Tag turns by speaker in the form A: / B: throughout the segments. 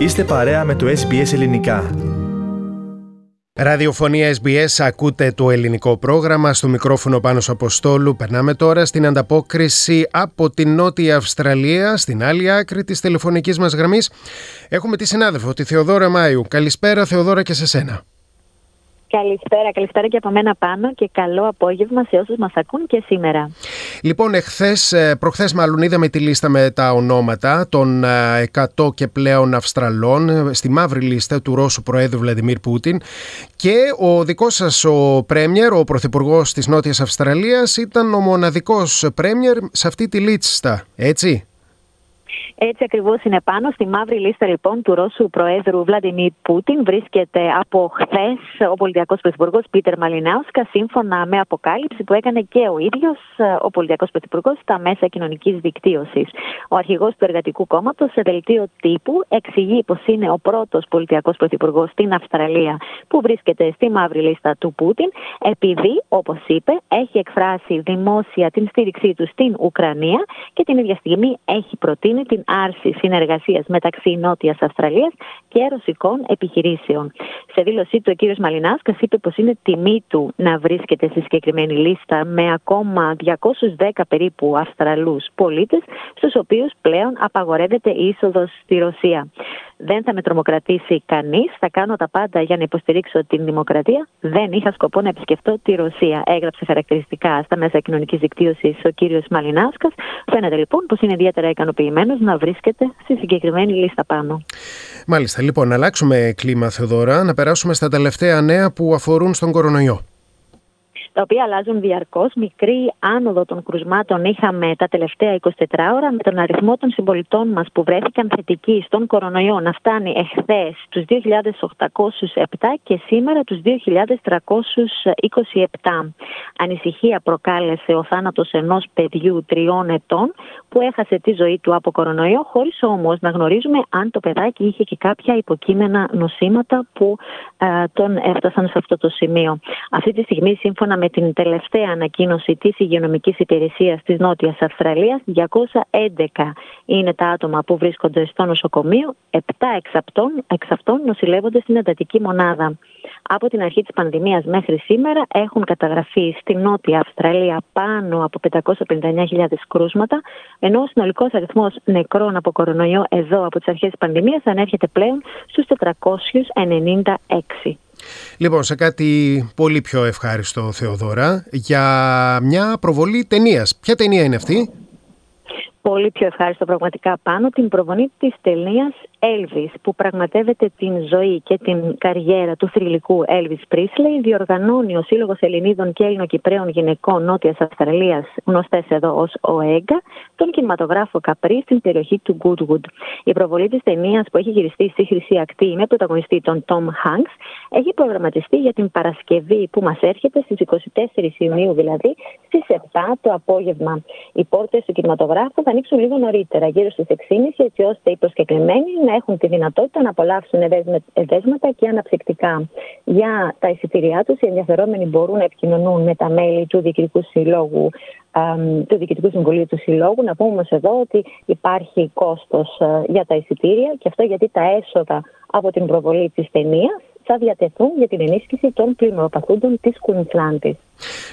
A: Είστε παρέα με το SBS Ελληνικά.
B: Ραδιοφωνία SBS, ακούτε το ελληνικό πρόγραμμα στο μικρόφωνο πάνω Αποστόλου. Περνάμε τώρα στην ανταπόκριση από την Νότια Αυστραλία, στην άλλη άκρη της τηλεφωνικής μας γραμμής. Έχουμε τη συνάδελφο, τη Θεοδόρα Μάιου. Καλησπέρα Θεοδόρα και σε σένα.
C: Καλησπέρα, καλησπέρα και από μένα πάνω και καλό απόγευμα σε όσους μας ακούν και σήμερα.
B: Λοιπόν, εχθές, ε, προχθές μάλλον είδαμε τη λίστα με τα ονόματα των 100 ε, και πλέον Αυστραλών ε, στη μαύρη λίστα του Ρώσου Προέδρου Βλαντιμίρ Πούτιν και ο δικός σας ο Πρέμιερ, ο Πρωθυπουργός της Νότιας Αυστραλίας ήταν ο μοναδικός Πρέμιερ σε αυτή τη λίστα, έτσι;
C: Έτσι ακριβώς είναι πάνω. Στη μαύρη λίστα λοιπόν του Ρώσου Προέδρου Βλαντιμίρ Πούτιν βρίσκεται από χθες ο πολιτιακός πρωθυπουργός Πίτερ Μαλινάουσκα, σύμφωνα με αποκάλυψη που έκανε και ο ίδιος ο πολιτιακός πρωθυπουργός στα μέσα κοινωνικής δικτύωσης. Ο αρχηγός του Εργατικού Κόμματος σε δελτίο τύπου εξηγεί πως είναι ο πρώτος πολιτιακός πρωθυπουργός στην Αυστραλία που βρίσκεται στη μαύρη λίστα του Πούτιν, επειδή, όπως είπε, έχει εκφράσει δημόσια την στήριξή του στην Ουκρανία και την ίδια στιγμή έχει προτείνει την άρσης συνεργασίας μεταξύ Νότιας Αυστραλίας και ρωσικών επιχειρήσεων. Σε δήλωσή του, ο κ. Μαλινάσκας είπε πως είναι τιμή του να βρίσκεται στη συγκεκριμένη λίστα με ακόμα 210 περίπου Αυστραλούς πολίτες, στους οποίους πλέον απαγορεύεται η είσοδος στη Ρωσία δεν θα με τρομοκρατήσει κανείς. Θα κάνω τα πάντα για να υποστηρίξω την δημοκρατία. Δεν είχα σκοπό να επισκεφτώ τη Ρωσία. Έγραψε χαρακτηριστικά στα μέσα κοινωνικής δικτύωσης ο κύριος Μαλινάσκας. Φαίνεται λοιπόν πως είναι ιδιαίτερα ικανοποιημένος να βρίσκεται στη συγκεκριμένη λίστα πάνω.
B: Μάλιστα. Λοιπόν, να αλλάξουμε κλίμα, Θεοδώρα, να περάσουμε στα τελευταία νέα που αφορούν στον κορονοϊό
C: τα οποία αλλάζουν διαρκώς. Μικρή άνοδο των κρουσμάτων είχαμε τα τελευταία 24 ώρα, με τον αριθμό των συμπολιτών μας που βρέθηκαν θετικοί στον κορονοϊό να φτάνει εχθές του 2.807 και σήμερα τους 2.327. Ανησυχία προκάλεσε ο θάνατος ενός παιδιού τριών ετών που έχασε τη ζωή του από κορονοϊό, χωρίς όμως να γνωρίζουμε αν το παιδάκι είχε και κάποια υποκείμενα νοσήματα που ε, τον έφτασαν σε αυτό το σημείο. Αυτή τη στιγμή, σύμφωνα με την τελευταία ανακοίνωση της Υγειονομικής Υπηρεσίας της Νότιας Αυστραλίας, 211 είναι τα άτομα που βρίσκονται στο νοσοκομείο, 7 εξ αυτών, εξ αυτών νοσηλεύονται στην εντατική μονάδα. Από την αρχή της πανδημίας μέχρι σήμερα έχουν καταγραφεί στη Νότια Αυστραλία πάνω από 559.000 κρούσματα, ενώ ο συνολικός αριθμός νεκρών από κορονοϊό εδώ από τις αρχές της πανδημίας ανέρχεται πλέον στους 496.
B: Λοιπόν, σε κάτι πολύ πιο ευχάριστο, Θεοδώρα, για μια προβολή ταινίας. Ποια ταινία είναι αυτή;
C: Πολύ πιο ευχάριστο πραγματικά πάνω την προβολή της ταινίας Elvis που πραγματεύεται την ζωή και την καριέρα του θρηλυκού Elvis Presley διοργανώνει ο Σύλλογος Ελληνίδων και Ελληνοκυπρέων Γυναικών Νότιας Αυστραλίας γνωστές εδώ ως ΟΕΓΑ τον κινηματογράφο Καπρί στην περιοχή του Goodwood. Η προβολή της ταινίας που έχει γυριστεί στη Χρυσή Ακτή με πρωταγωνιστή τον Tom Hanks έχει προγραμματιστεί για την Παρασκευή που μας έρχεται στις 24 Ιουνίου δηλαδή στις 7 το απόγευμα. Οι πόρτες του κινηματογράφου θα ανοίξουν λίγο νωρίτερα γύρω στις 6.30 έτσι ώστε οι προσκεκλημένοι να έχουν τη δυνατότητα να απολαύσουν εδέσματα και αναψυκτικά. Για τα εισιτήριά τους, οι ενδιαφερόμενοι μπορούν να επικοινωνούν με τα μέλη του Διοικητικού Συλλόγου του Διοικητικού Συμβουλίου του Συλλόγου. Να πούμε όμως εδώ ότι υπάρχει κόστος ε, για τα εισιτήρια και αυτό γιατί τα έσοδα από την προβολή της ταινίας θα διατεθούν για την ενίσχυση των πλημμυροπαθούντων της Κουνισλάντη.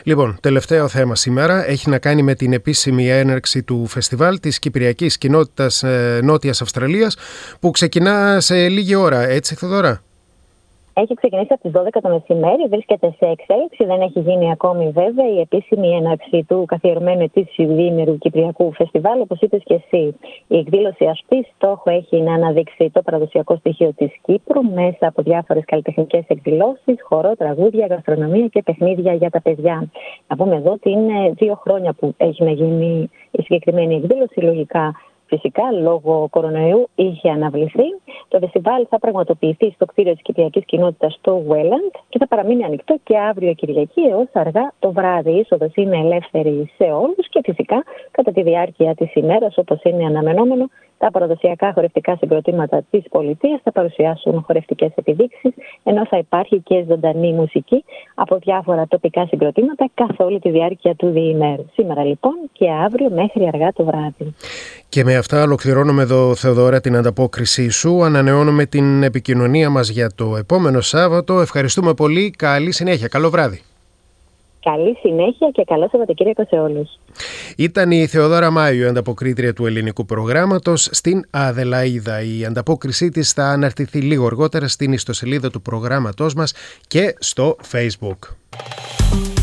B: Λοιπόν, τελευταίο θέμα σήμερα έχει να κάνει με την επίσημη έναρξη του φεστιβάλ της Κυπριακής Κοινότητας ε, Νότιας Αυστραλίας που ξεκινά σε λίγη ώρα, έτσι Θοδωρά;
C: Έχει ξεκινήσει από τις 12 το μεσημέρι, βρίσκεται σε εξέλιξη, δεν έχει γίνει ακόμη βέβαια η επίσημη έναρξη του καθιερωμένου ετήσιου διήμερου Κυπριακού Φεστιβάλ, όπως είπες και εσύ. Η εκδήλωση αυτή στόχο έχει να αναδείξει το παραδοσιακό στοιχείο της Κύπρου μέσα από διάφορες καλλιτεχνικές εκδηλώσεις, χορό, τραγούδια, γαστρονομία και παιχνίδια για τα παιδιά. Να πούμε εδώ ότι είναι δύο χρόνια που έχει να γίνει η συγκεκριμένη εκδήλωση. Λογικά Φυσικά, λόγω κορονοϊού είχε αναβληθεί. Το φεστιβάλ θα πραγματοποιηθεί στο κτίριο της Κυπριακής Κοινότητας στο Βουέλαντ και θα παραμείνει ανοιχτό και αύριο Κυριακή έως αργά το βράδυ. Η είσοδος είναι ελεύθερη σε όλους και φυσικά κατά τη διάρκεια της ημέρας, όπως είναι αναμενόμενο, τα παραδοσιακά χορευτικά συγκροτήματα της πολιτείας θα παρουσιάσουν χορευτικές επιδείξεις, ενώ θα υπάρχει και ζωντανή μουσική από διάφορα τοπικά συγκροτήματα καθ' όλη τη διάρκεια του διημέρου. Σήμερα λοιπόν και αύριο μέχρι αργά το βράδυ.
B: Και με αυτά ολοκληρώνουμε εδώ, Θεοδόρα, την ανταπόκρισή σου. ανανεώνουμε την επικοινωνία μας για το επόμενο Σάββατο. Ευχαριστούμε πολύ. Καλή συνέχεια. Καλό βράδυ.
C: Καλή συνέχεια και καλό Σαββατοκύριακο σε όλους.
B: Ήταν η Θεοδόρα Μάιου, ανταποκρίτρια του ελληνικού προγράμματος στην Αδελαίδα. Η ανταπόκρισή της θα αναρτηθεί λίγο αργότερα στην ιστοσελίδα του προγράμματός μας και στο Facebook.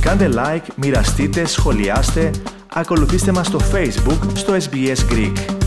A: Κάντε like, μοιραστείτε, σχολιάστε, ακολουθήστε μας στο Facebook στο SBS Greek.